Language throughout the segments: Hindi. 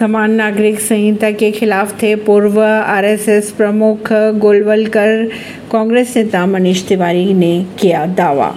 समान नागरिक संहिता के खिलाफ थे पूर्व आरएसएस प्रमुख गोलवलकर। कांग्रेस नेता मनीष तिवारी ने किया दावा।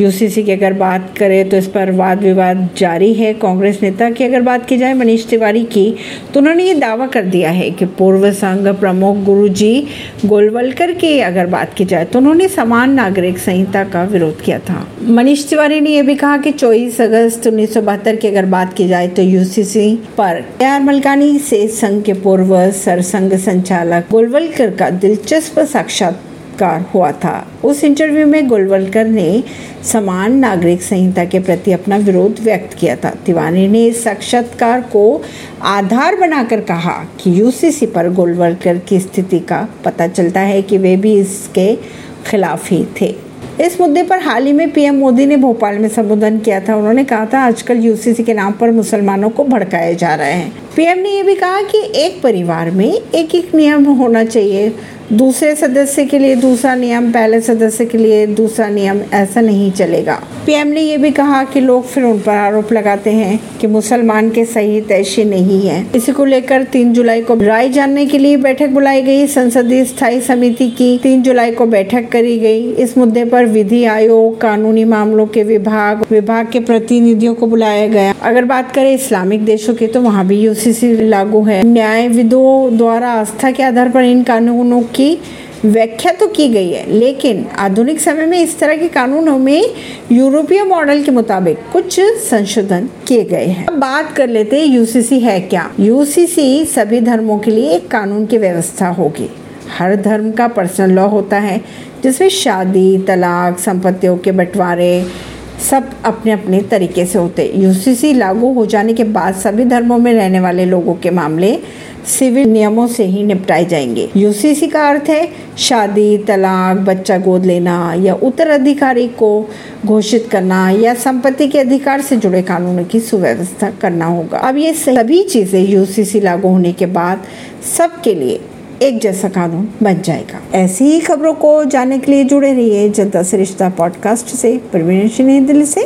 यूसीसी की अगर बात करें तो इस पर वाद विवाद जारी है। कांग्रेस नेता की अगर बात की जाए, मनीष तिवारी की तो उन्होंने ये दावा कर दिया है कि पूर्व संघ प्रमुख गुरुजी गोलवलकर की अगर बात की जाए तो उन्होंने समान नागरिक संहिता का विरोध किया था। मनीष तिवारी ने यह भी कहा कि चौबीस अगस्त उन्नीस की अगर बात की जाए तो यूसीसी पर आर मलकानी से संघ के पूर्व सरसंघ संचालक गोलवलकर का दिलचस्प साक्षात साक्षात्कार हुआ था। उस इंटरव्यू में गोलवलकर ने समान नागरिक संहिता के प्रति अपना विरोध व्यक्त किया था। तिवारी ने इस साक्षात्कार को आधार बनाकर कहा कि यूसीसी पर गोलवलकर की स्थिति का पता चलता है कि वे भी इसके खिलाफ ही थे। इस मुद्दे पर हाल ही में पीएम मोदी ने भोपाल में संबोधन किया था। उन्होंने कहा था, आजकल यूसीसी के नाम पर मुसलमानों को भड़काए जा रहे हैं। पीएम ने यह भी कहा कि एक परिवार में एक एक नियम होना चाहिए। दूसरे सदस्य के लिए दूसरा नियम, पहले सदस्य के लिए दूसरा नियम, ऐसा नहीं चलेगा। पीएम ने यह भी कहा कि लोग फिर उन पर आरोप लगाते हैं कि मुसलमान के सही तैशी नहीं है। इसी को लेकर तीन जुलाई को राय जानने के लिए बैठक बुलाई गई। संसदीय स्थायी समिति की तीन जुलाई को बैठक करी गई। इस मुद्दे पर विधि आयोग, कानूनी मामलों के विभाग विभाग के प्रतिनिधियों को बुलाया गया। अगर बात करें इस्लामिक देशों की तो वहाँ भी यूसीसी लागू है। न्यायविदों द्वारा आस्था के आधार पर इन कानूनों की व्याख्या तो की गई है, लेकिन आधुनिक समय में इस तरह के कानूनों में यूरोपीय मॉडल के मुताबिक कुछ संशोधन किए गए हैं। अब बात कर लेते हैं यूसीसी है क्या। यूसीसी सभी धर्मों के लिए एक कानून की व्यवस्था होगी। हर धर्म का पर्सनल लॉ होता है, जिसमें शादी, तलाक, संपत्तियों के बंटवारे सब अपने अपने तरीके से होते यूसीसी लागू हो जाने के बाद सभी धर्मों में रहने वाले लोगों के मामले सिविल नियमों से ही निपटाए जाएँगे। यूसीसी का अर्थ है शादी, तलाक, बच्चा गोद लेना या उत्तराधिकारी को घोषित करना या संपत्ति के अधिकार से जुड़े कानूनों की सुव्यवस्था करना होगा। अब ये सभी चीज़ें यूसीसी लागू होने के बाद सबके लिए एक जैसा कानून बन जाएगा। ऐसी ही खबरों को जानने के लिए जुड़े रहिए जनता सरिश्ता पॉडकास्ट से प्रवीण दिल्ली से।